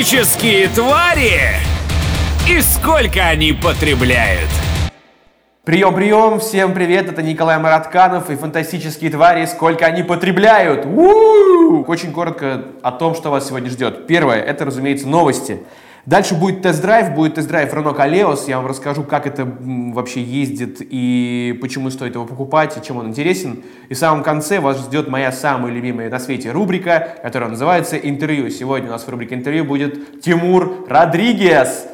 Фантастические твари и сколько они потребляют. Прием, прием, всем привет, это Николай Маратканов и фантастические твари, сколько они потребляют. У-у-у! Очень коротко о том, что вас сегодня ждет. Первое, это, разумеется, новости. Дальше будет тест-драйв, будет тест-драйв Renault Kaleos. Я вам расскажу, как это вообще ездит и почему стоит его покупать, и чем он интересен. И в самом конце вас ждет моя самая любимая на свете рубрика, которая называется «Интервью». Сегодня у нас в рубрике «Интервью» будет Тимур Родригес.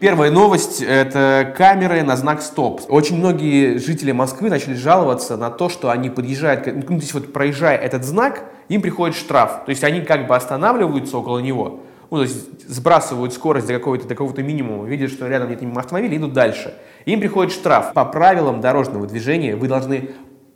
Первая новость – это камеры на знак «Стоп». Очень многие жители Москвы начали жаловаться на то, что они подъезжают, ну, то есть вот проезжая этот знак, им приходит штраф. То есть они как бы останавливаются около него, ну, то есть сбрасывают скорость до какого-то, до какого-то минимума, видят, что рядом нет автомобиля, идут дальше. Им приходит штраф. По правилам дорожного движения вы должны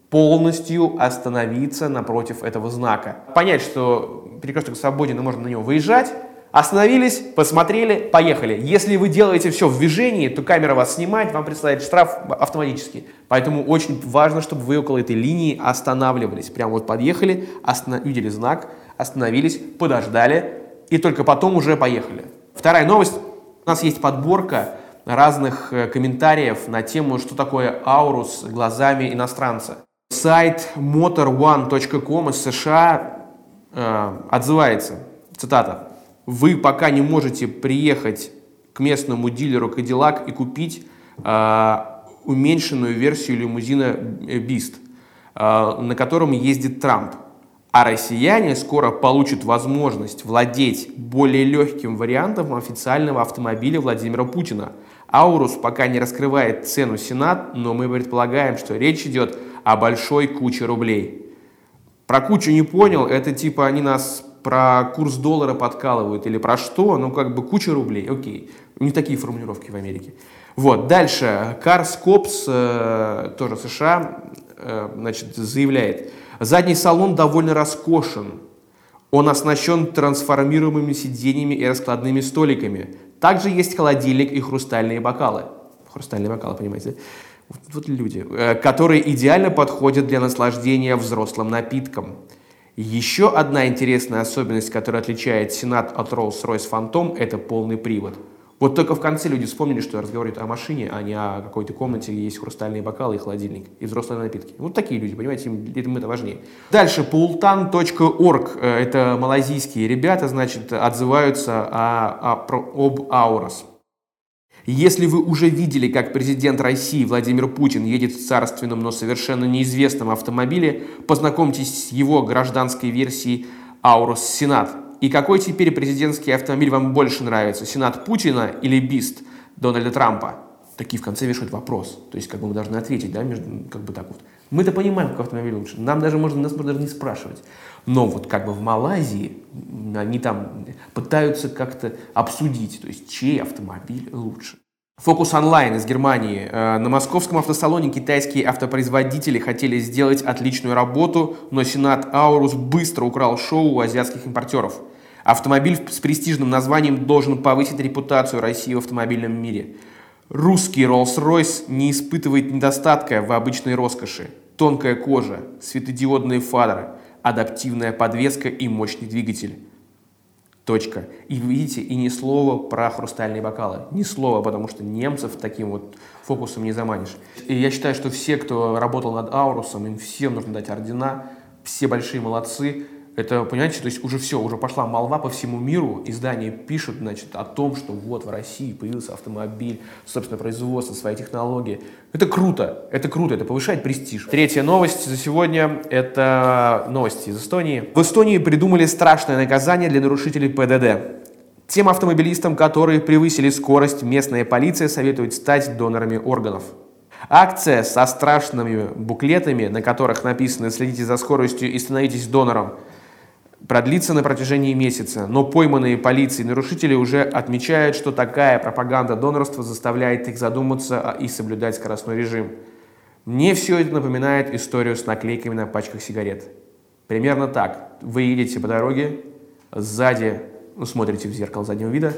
полностью остановиться напротив этого знака. Понять, что перекресток свободен и можно на него выезжать, Остановились, посмотрели, поехали. Если вы делаете все в движении, то камера вас снимает, вам присылает штраф автоматически. Поэтому очень важно, чтобы вы около этой линии останавливались. Прям вот подъехали, останов... видели знак, остановились, подождали и только потом уже поехали. Вторая новость. У нас есть подборка разных э, комментариев на тему, что такое аурус глазами иностранца. Сайт motorone.com из США э, отзывается, цитата, вы пока не можете приехать к местному дилеру Cadillac и купить э, уменьшенную версию лимузина Beast, э, на котором ездит Трамп. А россияне скоро получат возможность владеть более легким вариантом официального автомобиля Владимира Путина. Аурус пока не раскрывает цену Сенат, но мы предполагаем, что речь идет о большой куче рублей. Про кучу не понял, это типа они нас про курс доллара подкалывают или про что, ну как бы куча рублей, окей. Не такие формулировки в Америке. Вот, дальше. Карс Копс, э, тоже США, э, значит, заявляет, задний салон довольно роскошен. Он оснащен трансформируемыми сиденьями и раскладными столиками. Также есть холодильник и хрустальные бокалы. Хрустальные бокалы, понимаете? Вот, вот люди, э, которые идеально подходят для наслаждения взрослым напитком. Еще одна интересная особенность, которая отличает Сенат от Rolls-Royce Phantom, это полный привод. Вот только в конце люди вспомнили, что я разговариваю о машине, а не о какой-то комнате, где есть хрустальные бокалы и холодильник, и взрослые напитки. Вот такие люди, понимаете, им, им это важнее. Дальше, pultan.org, э, это малазийские ребята, значит, отзываются о, о, об Аурос. Если вы уже видели, как президент России Владимир Путин едет в царственном, но совершенно неизвестном автомобиле, познакомьтесь с его гражданской версией Аурус Сенат. И какой теперь президентский автомобиль вам больше нравится? Сенат Путина или Бист Дональда Трампа? Такие в конце вешают вопрос. То есть, как бы мы должны ответить, да, между, как бы так вот. Мы-то понимаем, какой автомобиль лучше. Нам даже можно, нас можно даже не спрашивать. Но вот как бы в Малайзии они там пытаются как-то обсудить, то есть чей автомобиль лучше. Фокус онлайн из Германии. Э, на московском автосалоне китайские автопроизводители хотели сделать отличную работу, но Сенат Аурус быстро украл шоу у азиатских импортеров. Автомобиль с престижным названием должен повысить репутацию России в автомобильном мире. Русский Rolls-Royce не испытывает недостатка в обычной роскоши. Тонкая кожа, светодиодные фары – адаптивная подвеска и мощный двигатель. Точка. И видите, и ни слова про хрустальные бокалы. Ни слова, потому что немцев таким вот фокусом не заманишь. И я считаю, что все, кто работал над Аурусом, им всем нужно дать ордена. Все большие молодцы. Это, понимаете, то есть уже все, уже пошла молва по всему миру, издания пишут, значит, о том, что вот в России появился автомобиль, собственно, производство, свои технологии. Это круто, это круто, это повышает престиж. Третья новость за сегодня – это новости из Эстонии. В Эстонии придумали страшное наказание для нарушителей ПДД. Тем автомобилистам, которые превысили скорость, местная полиция советует стать донорами органов. Акция со страшными буклетами, на которых написано «Следите за скоростью и становитесь донором», продлится на протяжении месяца, но пойманные полицией нарушители уже отмечают, что такая пропаганда донорства заставляет их задуматься и соблюдать скоростной режим. Мне все это напоминает историю с наклейками на пачках сигарет. Примерно так. Вы едете по дороге, сзади, ну, смотрите в зеркало заднего вида,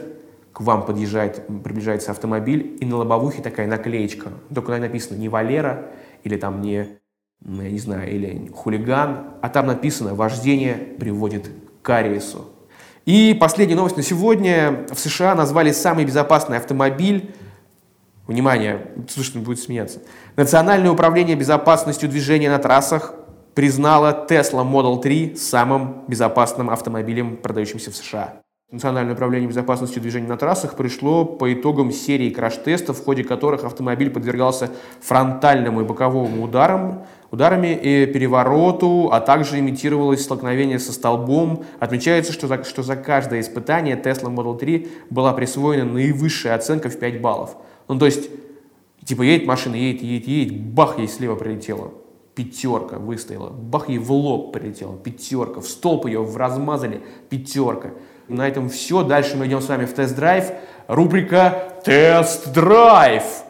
к вам подъезжает, приближается автомобиль, и на лобовухе такая наклеечка. Только написано не Валера, или там не я не знаю, или хулиган, а там написано «вождение приводит кариесу. И последняя новость на сегодня. В США назвали самый безопасный автомобиль Внимание, он будет смеяться. Национальное управление безопасностью движения на трассах признало Tesla Model 3 самым безопасным автомобилем, продающимся в США. Национальное управление безопасностью движения на трассах пришло по итогам серии краш-тестов, в ходе которых автомобиль подвергался фронтальному и боковому ударам, ударами и перевороту, а также имитировалось столкновение со столбом. Отмечается, что за, что за каждое испытание Tesla Model 3 была присвоена наивысшая оценка в 5 баллов. Ну, то есть, типа, едет машина, едет, едет, едет, бах, ей слева прилетело. Пятерка выстояла. Бах, ей в лоб прилетела. Пятерка. В столб ее размазали. Пятерка. На этом все. Дальше мы идем с вами в тест-драйв. Рубрика «Тест-драйв».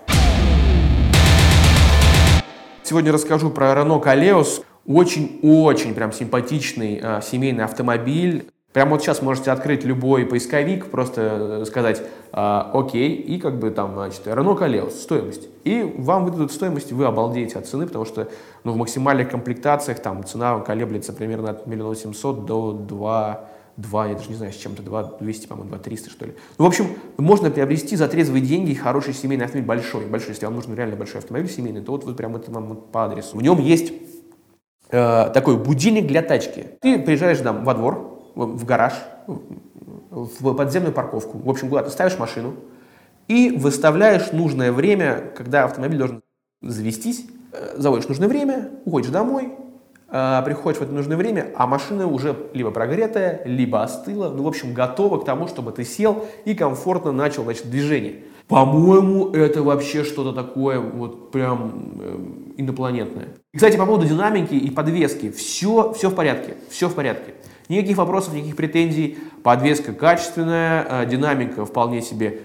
Сегодня расскажу про Renault Калеус. Очень-очень прям симпатичный э, семейный автомобиль. Прямо вот сейчас можете открыть любой поисковик, просто э, сказать а, «Окей», и как бы там, значит, Renault Калеус, стоимость. И вам выдадут стоимость, вы обалдеете от цены, потому что ну, в максимальных комплектациях там цена колеблется примерно от 1 700 до 2 2, я даже не знаю, с чем-то, 2 200, по-моему, 2 300, что ли. Ну, в общем, можно приобрести за трезвые деньги хороший семейный автомобиль, большой, большой. Если вам нужен реально большой автомобиль семейный, то вот вы прям это вам по адресу. В нем есть э, такой будильник для тачки. Ты приезжаешь там во двор, в гараж, в подземную парковку, в общем, куда ты ставишь машину и выставляешь нужное время, когда автомобиль должен завестись, э, заводишь нужное время, уходишь домой, приходишь в это нужное время, а машина уже либо прогретая, либо остыла, ну, в общем, готова к тому, чтобы ты сел и комфортно начал, значит, движение. По-моему, это вообще что-то такое вот прям э, инопланетное. И, кстати, по поводу динамики и подвески, все, все в порядке, все в порядке. Никаких вопросов, никаких претензий. Подвеска качественная, э, динамика вполне себе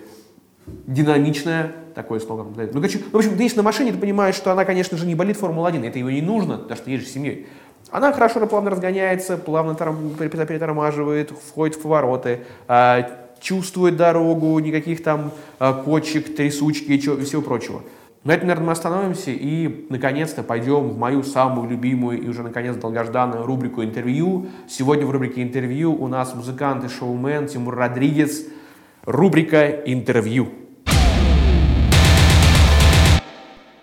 динамичная, такое слово. Ну, ну, в общем, ты едешь на машине, ты понимаешь, что она, конечно же, не болит Формула-1, это его не нужно, потому что ты едешь с семьей. Она хорошо, плавно разгоняется, плавно перетормаживает, входит в повороты, э, чувствует дорогу, никаких там э, кочек, трясучки и всего прочего. На этом, наверное, мы остановимся и, наконец-то, пойдем в мою самую любимую и уже, наконец, долгожданную рубрику интервью. Сегодня в рубрике интервью у нас музыкант и шоумен Тимур Родригес. Рубрика интервью.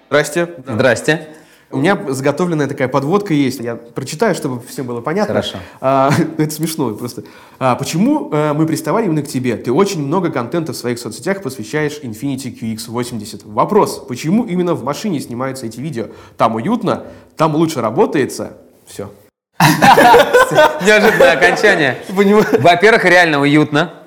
Здрасте. Здрасте. У меня заготовленная такая подводка есть. Я прочитаю, чтобы всем было понятно. Хорошо. А, это смешно просто. А, почему а, мы приставали именно к тебе? Ты очень много контента в своих соцсетях посвящаешь Infiniti QX80. Вопрос, почему именно в машине снимаются эти видео? Там уютно, там лучше работается. Все. Неожиданное окончание. Во-первых, реально уютно.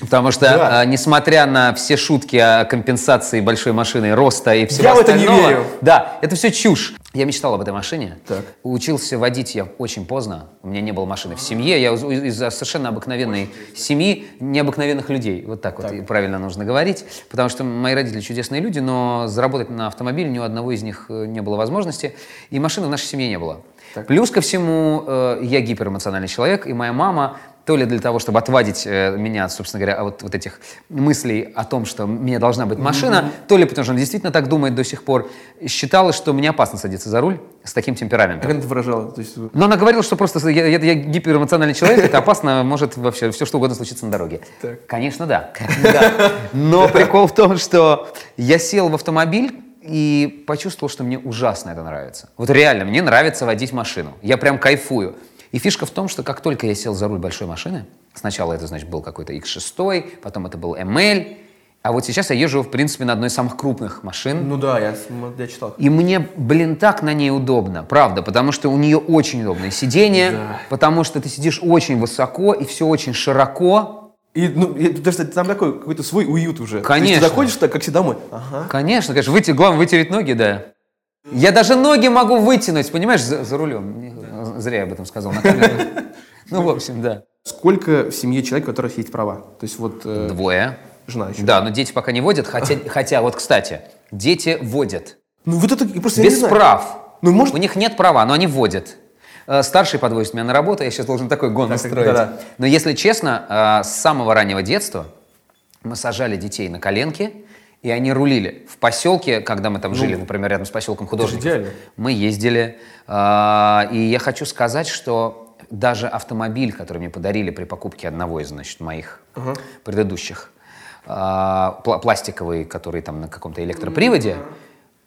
Потому что, да. э, несмотря на все шутки о компенсации большой машины, роста и всего я остального... Я в это не верю. Да, это все чушь. Я мечтал об этой машине. Так. Учился водить я очень поздно. У меня не было машины в семье. Я из, за совершенно обыкновенной семьи, необыкновенных людей. Вот так, так вот правильно нужно говорить. Потому что мои родители чудесные люди, но заработать на автомобиль ни у одного из них э, не было возможности. И машины в нашей семье не было. Так. Плюс ко всему, э, я гиперэмоциональный человек, и моя мама то ли для того, чтобы отвадить э, меня, собственно говоря, от вот этих мыслей о том, что мне должна быть машина, mm-hmm. то ли потому что она действительно так думает до сих пор, считала, что мне опасно садиться за руль с таким темпераментом. Как это выражала? То есть... Но она говорила, что просто я, я, я гиперэмоциональный человек, это опасно, может вообще все что угодно случиться на дороге. Так. Конечно, да. Но прикол в том, что я сел в автомобиль, и почувствовал, что мне ужасно это нравится. Вот реально, мне нравится водить машину. Я прям кайфую. И фишка в том, что как только я сел за руль большой машины, сначала это, значит, был какой-то X6, потом это был ML, а вот сейчас я езжу, в принципе, на одной из самых крупных машин. Ну да, я, я читал. И мне, блин, так на ней удобно, правда, потому что у нее очень удобное сиденье, да. потому что ты сидишь очень высоко и все очень широко. И, ну, потому что там такой какой-то свой уют уже. Конечно. То есть ты заходишь так, как все домой. Ага. Конечно, конечно. Выйти, главное, вытереть ноги, да. Я даже ноги могу вытянуть, понимаешь, за, за рулем. Зря я об этом сказал. Ну, в общем, да. Сколько в семье человек, у которых есть права? То есть вот... Э, Двое. Жена еще. Да, но дети пока не водят, хотя, хотя вот, кстати, дети водят. Ну вот это просто Без прав. Ну, может... У них нет права, но они водят. Э, старший подвозит меня на работу, я сейчас должен такой гон. Да, да. Но если честно, э, с самого раннего детства мы сажали детей на коленки, и они рулили. В поселке, когда мы там ну, жили, например, рядом с поселком художников, мы ездили. Э, и я хочу сказать, что даже автомобиль, который мне подарили при покупке одного из, значит, моих предыдущих, а, пла- пластиковый, который там на каком-то электроприводе,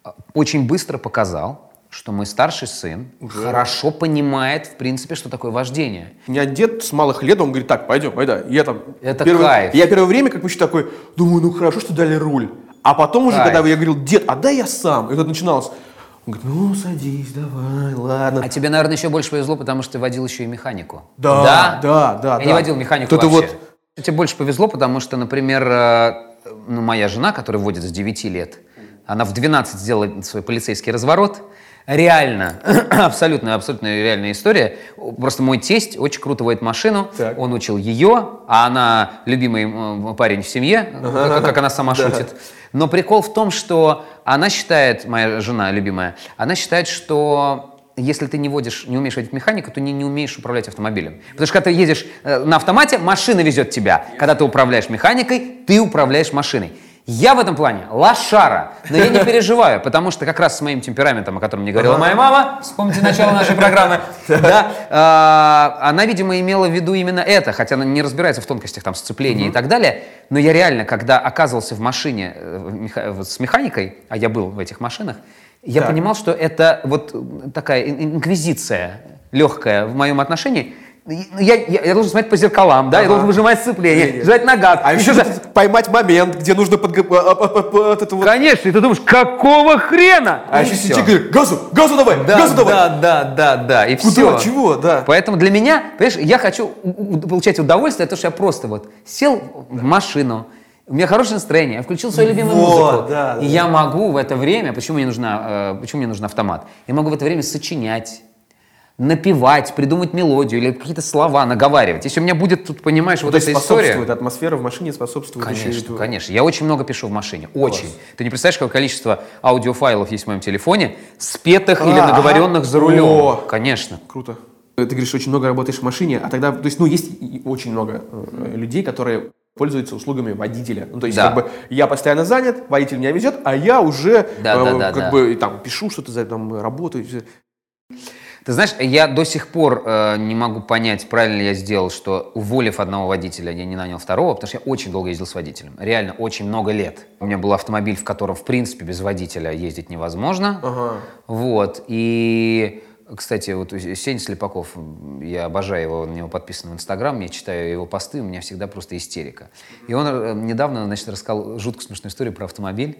а, очень быстро показал, что мой старший сын хорошо понимает, в принципе, что такое вождение. У меня дед с малых лет, он говорит, так, пойдем, пойдем. Я там... Это первое- кайф. Я первое время, как еще такой, думаю, ну хорошо, что дали руль. А потом уже, Кайф. когда я говорил, дед, а дай я сам. И вот начиналось. Он говорит, ну садись, давай, ладно. А тебе, наверное, еще больше повезло, потому что ты водил еще и механику. Да, да, да, Я да. не водил механику Кто-то вообще. вот- Тебе больше повезло, потому что, например, э, ну, моя жена, которая водит с 9 лет, она в 12 сделала свой полицейский разворот. Реально, абсолютно, абсолютно реальная история. Просто мой тесть очень круто водит машину, Так. он учил ее, а она любимый парень в семье, как, как она сама шутит. Но прикол в том, что она считает, моя жена любимая, она считает, что если ты не водишь, не умеешь водить механику, то не, не умеешь управлять автомобилем. Потому что когда ты едешь э, на автомате, машина везет тебя. Когда ты управляешь механикой, ты управляешь машиной. Я в этом плане лошара, но я не переживаю, потому что как раз с моим темпераментом, о котором мне говорила моя мама, вспомните начало нашей программы, да, а, она, видимо, имела в виду именно это, хотя она не разбирается в тонкостях там сцепления и так далее, но я реально, когда оказывался в машине э, с механикой, а я был в этих машинах, я понимал, что это вот такая ин- инквизиция легкая в моем отношении. Я, я- я должен смотреть по зеркалам, да, я Ага. должен выжимать сцепление, жать на газ. А еще за- поймать момент, где нужно подго- а, а, а, вот это вот... Конечно, и ты думаешь, какого хрена? А И еще сидит и говорит, газу, газу давай, Да, газу давай. да, да, да, да, и Куда, все. чего, да. Поэтому для меня, понимаешь, я хочу получать удовольствие от того, что я просто вот сел в машину, у меня хорошее настроение, я включил свою любимую Вот, музыку, да, и да. я могу в это время, почему мне, нужна, э, почему мне нужен автомат? Я могу в это время сочинять, напевать, придумать мелодию или какие-то слова, наговаривать. Если у меня будет тут, понимаешь, вот То есть эта история... способствует, атмосфера в машине способствует Конечно, конечно. Я очень много пишу в машине. Очень. Ты не представляешь, какое количество аудиофайлов есть в моем телефоне, спетых или А, наговоренных ага. за рулем. О. Конечно. Круто. Ты говоришь, очень много работаешь в машине, а тогда, то есть, ну, есть очень много э, людей, которые пользуются услугами водителя. Ну, то есть, Да. как бы, я постоянно занят, водитель меня везет, а я уже, Да, э, да, да, как да. бы, там, пишу что-то, за там, работаю. Ты знаешь, я до сих пор э, не могу понять, правильно ли я сделал, что уволив одного водителя, я не нанял второго, потому что я очень долго ездил с водителем. Реально, очень много лет. У меня был автомобиль, в котором, в принципе, без водителя ездить невозможно. Ага. Вот. И, кстати, вот Сеня Слепаков, я обожаю его, на него подписан в Инстаграм, я читаю его посты, у меня всегда просто истерика. И он э, недавно, значит, рассказал жуткую смешную историю про автомобиль.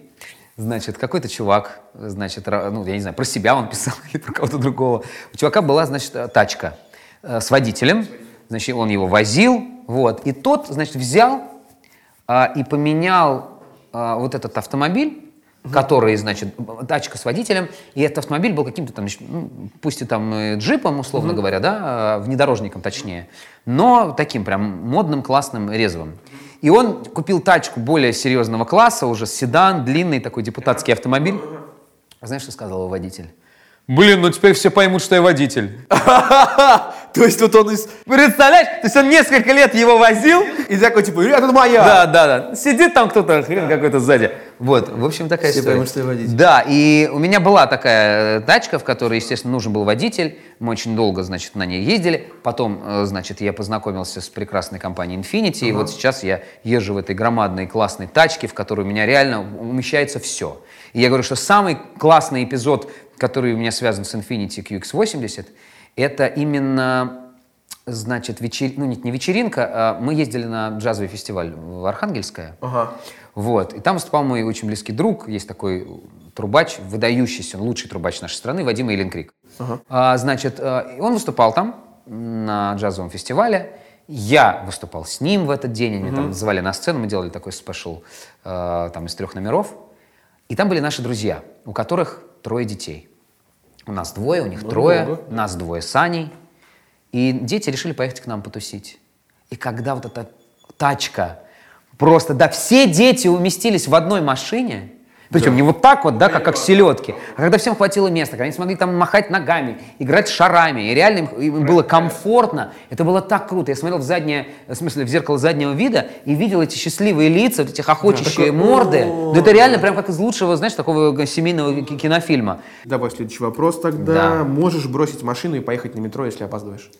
Значит, какой-то чувак, значит, ну, я не знаю, про себя он писал или про кого-то другого. У чувака была, значит, э, тачка э, с водителем, значит, он его возил, вот, и тот, значит, взял а, и поменял а, вот этот автомобиль, который, значит, тачка с водителем, и этот автомобиль был каким-то там, ну, пусть и там э, джипом, условно говоря, да, внедорожником точнее, но таким прям модным, классным, резвым. И он купил тачку более серьезного класса, уже седан, длинный такой депутатский автомобиль. А Знаешь, что сказал его водитель? Блин, ну теперь все поймут, что я водитель. То есть, вот он из... Представляешь? То есть он несколько лет его возил, И такой, типа, ребята, это моя. Да, да, да. Сидит там кто-то, хрен какой-то сзади. Вот, в общем, такая Все история. поймут, что я водитель. Да, и у меня была такая э, тачка, в которой, естественно, нужен был водитель. Мы очень долго, значит, на ней ездили. Потом, э, значит, я познакомился с прекрасной компанией Infinity. И вот сейчас я езжу в этой громадной классной тачке, в которой у меня реально умещается все. И я говорю, что самый классный эпизод, который у меня связан с Infinity QX80, это именно Значит, вечер... ну нет, не вечеринка, а мы ездили на джазовый фестиваль в Архангельское. Ага. Вот. И там выступал мой очень близкий друг, есть такой трубач, выдающийся, он лучший трубач нашей страны, Вадим Еленкрик. А, значит, э, он выступал там на джазовом фестивале. Я выступал с ним в этот день, они там звали на сцену, мы делали такой спешл э, там из трех номеров. И там были наши друзья, у которых трое детей. У нас двое, у них трое, много. нас двое с Аней. И дети решили поехать к нам потусить. И когда вот эта тачка, просто, да, все дети уместились в одной машине, причем не вот так вот, да, как, как селедки, а когда всем хватило места, когда они смогли там махать ногами, играть шарами, и реально им, было комфортно, это было так круто. Я смотрел в заднее, в смысле, в зеркало заднего вида и видел эти счастливые лица, вот эти хохочущие такой, морды. Да это реально прям как из лучшего, знаешь, такого семейного ки- кинофильма. Давай следующий вопрос тогда. Да. Можешь бросить машину и поехать на метро, если опаздываешь?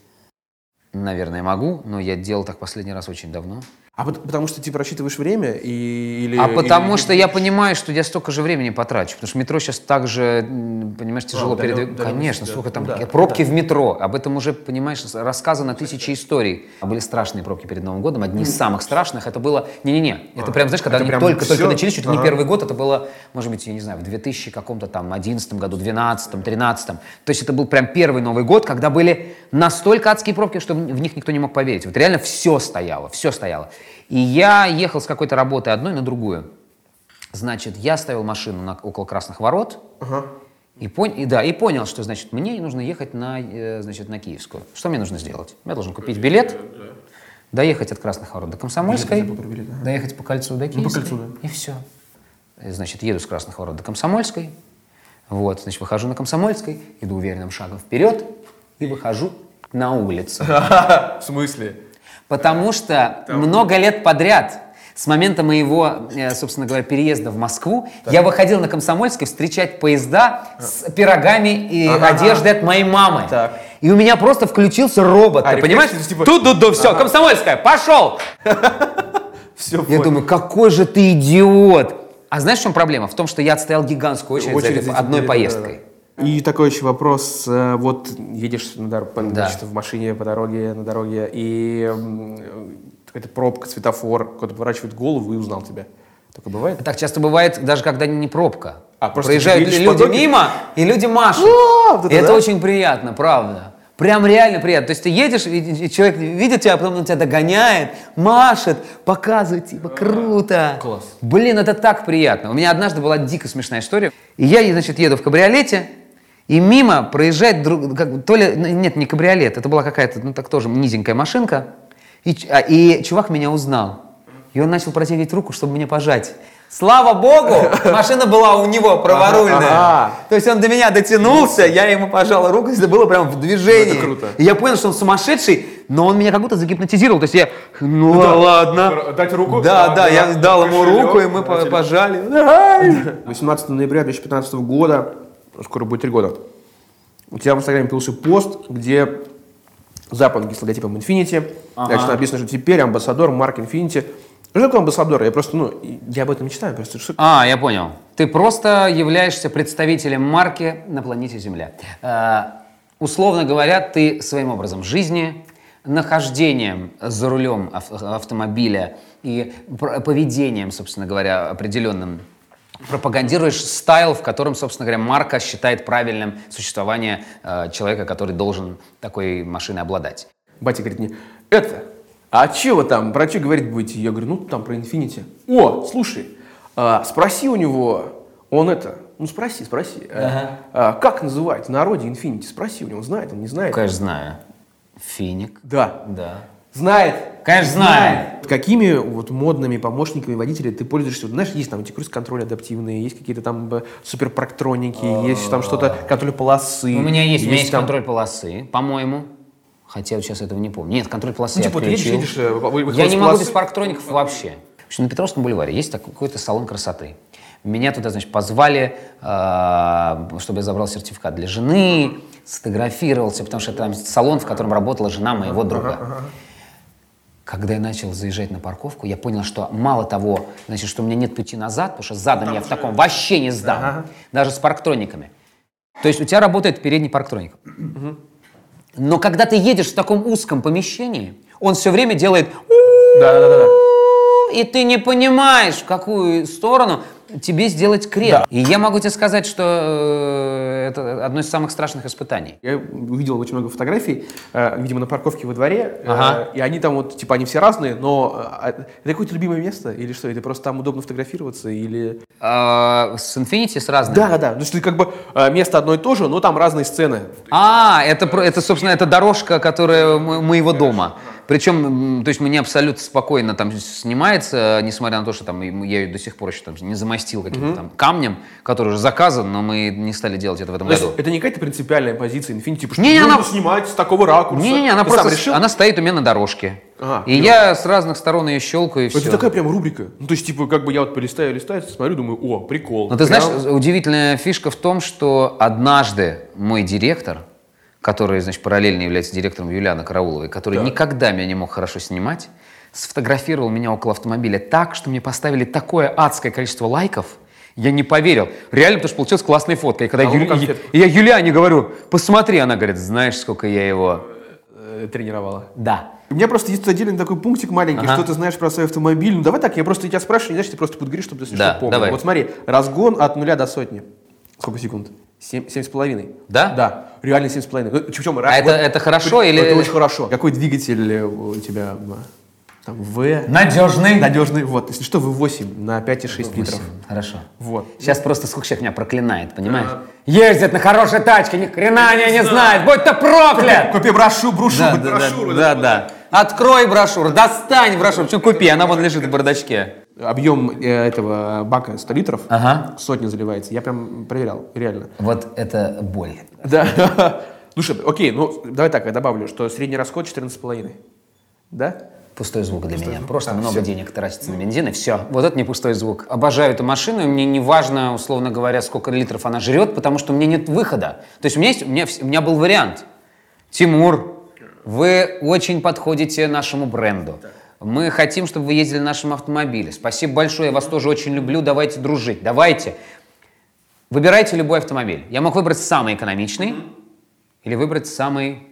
Наверное, могу, но я делал так последний раз очень давно. А пот- потому что типа рассчитываешь время и или А потому или- что я понимаю, что я столько же времени потрачу. Потому что метро сейчас так же, понимаешь, тяжело удален- передвигаться. удаленность, Конечно, да. сколько там Да, пробки в метро. Об этом уже, понимаешь, рассказано тысячи историй. А Были страшные пробки перед Новым годом. Одни из самых страшных. Это было... Не-не-не. Это прям, знаешь, когда они только-только начались, чуть ли не первый год, это было, может быть, я не знаю, в 2000 каком-то там 11 году, 12 13 То есть это был прям первый Новый год, когда были настолько адские пробки, что в в них никто не мог поверить. Вот реально все стояло, все стояло. И я ехал с какой-то работы одной на другую. Значит, я ставил машину на, около Красных Ворот, Ага. и, пон- и, да, и понял, что, значит, мне нужно ехать на, э, значит, на Киевскую. Что мне нужно сделать? Я должен купить билет, доехать от Красных Ворот до Комсомольской, Билет билет, ага. доехать по кольцу до Ну, по Киевской, кольцу, да. и все. Значит, еду с Красных Ворот до Комсомольской, вот, значит, выхожу на Комсомольской, иду уверенным шагом вперед и выхожу на улицу. В смысле? Потому что много лет подряд, с момента моего, э, собственно говоря, переезда в Москву, я выходил на Комсомольской встречать поезда с пирогами и Ага. одеждой от моей мамы. Так. И у меня просто включился робот, А, ты понимаешь? типа- Тут-тут-тут, все, Комсомольская, пошел! Все, Я думаю, какой же ты идиот! А знаешь, в чем проблема? В том, что я отстоял гигантскую очередь, за этой одной поездкой. И такой еще вопрос. э, Вот едешь дор- по- Да. значит, в машине по дороге, на дороге, и м, э, какая-то пробка, светофор, кто-то поворачивает голову и узнал тебя. Такое бывает? Так часто бывает, даже когда не пробка. А, просто Проезжают люди по дороге? мимо, и люди машут. А, вот это И это да. очень приятно, правда. Прям реально приятно. То есть ты едешь, и и человек видит тебя, а потом он тебя догоняет, машет, показывает, типа, круто. Класс. Блин, это так приятно. У меня однажды была дико смешная история. И я, значит, еду в кабриолете, и мимо проезжает, друг, как, то ли, ну, нет, не кабриолет, это была какая-то, ну так тоже низенькая машинка. И, а, и чувак меня узнал. И он начал протягивать руку, чтобы мне пожать. Слава богу, машина была у него праворульная. Ага. То есть он до меня дотянулся, я ему пожал руку, это было прям в движении. Ну, это круто. И я понял, что он сумасшедший, но он меня как будто загипнотизировал. То есть я, ну, ладно. Дать руку? Да, да, я да, дал ему руку, и мы пожали. 18 ноября 2015 года, скоро будет три года, у тебя в Инстаграме появился пост, где запонки с логотипом Infinity. Значит, написано, что теперь амбассадор марки Infinity. Что такое амбассадор? Я просто, ну, я об этом не читаю, просто что... А, я понял. Ты просто являешься представителем марки на планете Земля. Э, условно говоря, ты своим образом жизни, нахождением за рулем ав- автомобиля и поведением, собственно говоря, определенным пропагандируешь стайл, в котором, собственно говоря, марка считает правильным существование э, человека, который должен такой машиной обладать. Батя говорит мне, это, а что вы там, про что говорить будете? Я говорю, ну, там про Infinity. О, слушай, а, спроси у него, он это, ну, спроси, спроси, а, а, как называют в народе Infinity? Спроси у него, знает он, не знает? Конечно, знаю. Финик. Да, Да. знает. Конечно, знает. Какими вот модными помощниками водителя ты пользуешься? Вот, знаешь, есть там эти круиз-контроль адаптивные, есть какие-то там э, суперпроктроники, есть там что-то, контроль полосы. У меня есть, у меня есть там- контроль полосы, по-моему. Хотя вот сейчас этого не помню. Нет, контроль полосы Ну, я типа, ты едешь, отключил. едешь, э, Я не могу без парктроников вообще. В общем, на Петровском бульваре есть такой какой-то салон красоты. Меня туда, значит, позвали, э, чтобы я забрал сертификат для жены, сфотографировался, потому что это там салон, в котором работала жена моего друга. Когда я начал заезжать на парковку, я понял, что мало того, значит, что у меня нет пути назад, потому что задом я в таком вообще не сдам, даже с парктрониками. То есть у тебя работает передний парктроник. Но когда ты едешь в таком узком помещении, он все время делает Да, да, да, да. И ты не понимаешь, в какую сторону тебе сделать крен. И я могу тебе сказать, что э, это одно из самых страшных испытаний. Я увидел очень много фотографий, э, видимо, на парковке во дворе, э, Ага. и они там вот, типа, они все разные, но э, это какое-то любимое место или что? Это просто там удобно фотографироваться или... А, с Infinity с разными. Да, да, да. То есть как бы место одно и то же, но там разные сцены. А, это, это, собственно, это дорожка, которая мо- моего дома. Причем, то есть мне абсолютно спокойно там снимается, несмотря на то, что там я ее до сих пор еще там не замостил каким-то там камнем, который уже заказан, но мы не стали делать это в этом То году. это не какая-то принципиальная позиция Infinity, типа, что Не-не, нужно она- снимать с такого ракурса. Не-не, она Ты просто, она стоит у меня на дорожке. Ага, и я с разных сторон ее щелкаю, и все. Это такая прям рубрика. Ну, то есть, типа, как бы я вот полистаю, листаю, смотрю, думаю, о, прикол. Но ты Прям- знаешь, удивительная фишка в том, что однажды мой директор который, значит, параллельно является директором Юлианы Карауловой, который Так. никогда меня не мог хорошо снимать, сфотографировал меня около автомобиля так, что мне поставили такое адское количество лайков, я не поверил. Реально, потому что получилась классная фотка. И когда А Юли- и я Юлиане говорю, посмотри, она говорит, знаешь, сколько я его... Э, Тренировала. Да. У меня просто есть отдельный такой пунктик маленький, Ага. что ты знаешь про свой автомобиль. Ну давай так, я просто тебя спрашиваю, не знаешь, ты просто буду говорить, чтобы ты Да, что помнил. давай. Вот смотри, разгон от нуля до сотни. Сколько секунд? Семь, семь с половиной. Да? Да, реально семь с половиной. Ну, причем раз- А это- это хорошо или- Это очень хорошо. Какой двигатель э, у тебя? Там В. Надежный. Надежный. Вот, если что, V8 на 5,6 литров. Хорошо. Вот. Сейчас просто сколько человек меня проклинает, понимаешь? Ездит на хорошей тачке, ни хрена они не знают, будь то проклят! Купи брошу, брошу, Да, да, брошюру. да, да, да. Открой брошюру, достань брошюру. Что купи, она вон лежит в бардачке. Объем э, этого бака 100 литров, Ага. сотня заливается. Я прям проверял, реально. Вот это боль. Да. Слушай, окей, ну давай так, я добавлю, что средний расход 14,5. Да? Пустой звук для меня. Просто много денег тратится на бензин, и все. Вот это не пустой звук. Обожаю эту машину, и мне не важно, условно говоря, сколько литров она жрет, потому что у меня нет выхода. То есть у меня, есть, у меня, у меня был вариант. Тимур, вы очень подходите нашему бренду. Мы хотим, чтобы вы ездили на нашем автомобиле. Спасибо большое, я вас тоже очень люблю. Давайте дружить. Давайте. Выбирайте любой автомобиль. Я мог выбрать самый экономичный или выбрать самый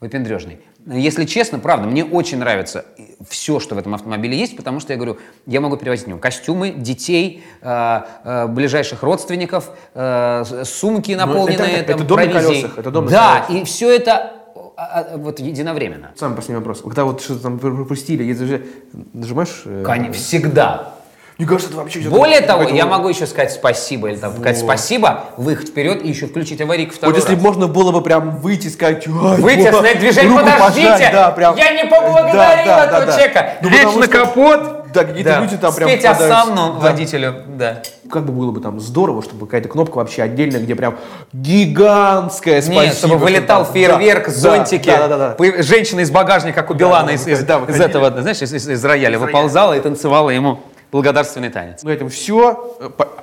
выпендрежный. Если честно, правда, мне очень нравится все, что в этом автомобиле есть, потому что я говорю, я могу перевозить в нем костюмы, детей, э, э, ближайших родственников, э, сумки наполненные Ну, это- это там, дом на провизией. колесах, это дом на Да, колесах. и все это а, а, вот единовременно. Самый последний вопрос. Когда вот что-то там пропустили, если же нажимаешь... э, Конечно, всегда. Мне кажется, это вообще... Более того, я вот- могу еще сказать спасибо, или там сказать спасибо, выехать вперед и еще включить аварийку второй Вот если бы можно было бы прям выйти и сказать... «Ай, Выйти, остановить движение, подождите! пожать», да, прям. Я не поблагодарил Да, да, этого да, да. человека! Ну, Лечь на капот! Да, какие-то люди там прям Спеть попадаются. осанну Да. водителю, да. Как бы было бы там здорово, чтобы какая-то кнопка вообще отдельная, где прям гигантская спасибо. Нет, чтобы вылетал там- фейерверк, да, зонтики. Да, да, да. да. Женщина из багажника, как у Билана, да, из, из- да, из этого, знаешь, из, из- из рояля выползала и танцевала ему благодарственный танец. На этом все.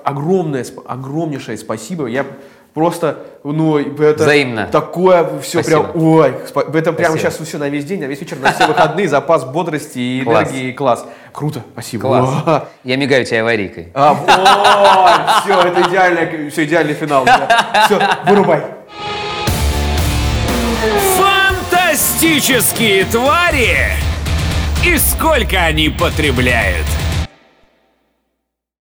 Огромное, сп- огромнейшее спасибо. Я просто, ну, это Взаимно. такое все Спасибо. прям, ой, спа- это прямо сейчас все на весь день, на весь вечер, на все выходные, запас бодрости и Класс. энергии, класс. Круто, спасибо. Класс. О, Я мигаю тебе аварийкой. А, все, это идеальный, все, идеальный финал. Все, вырубай. Фантастические твари! И сколько они потребляют?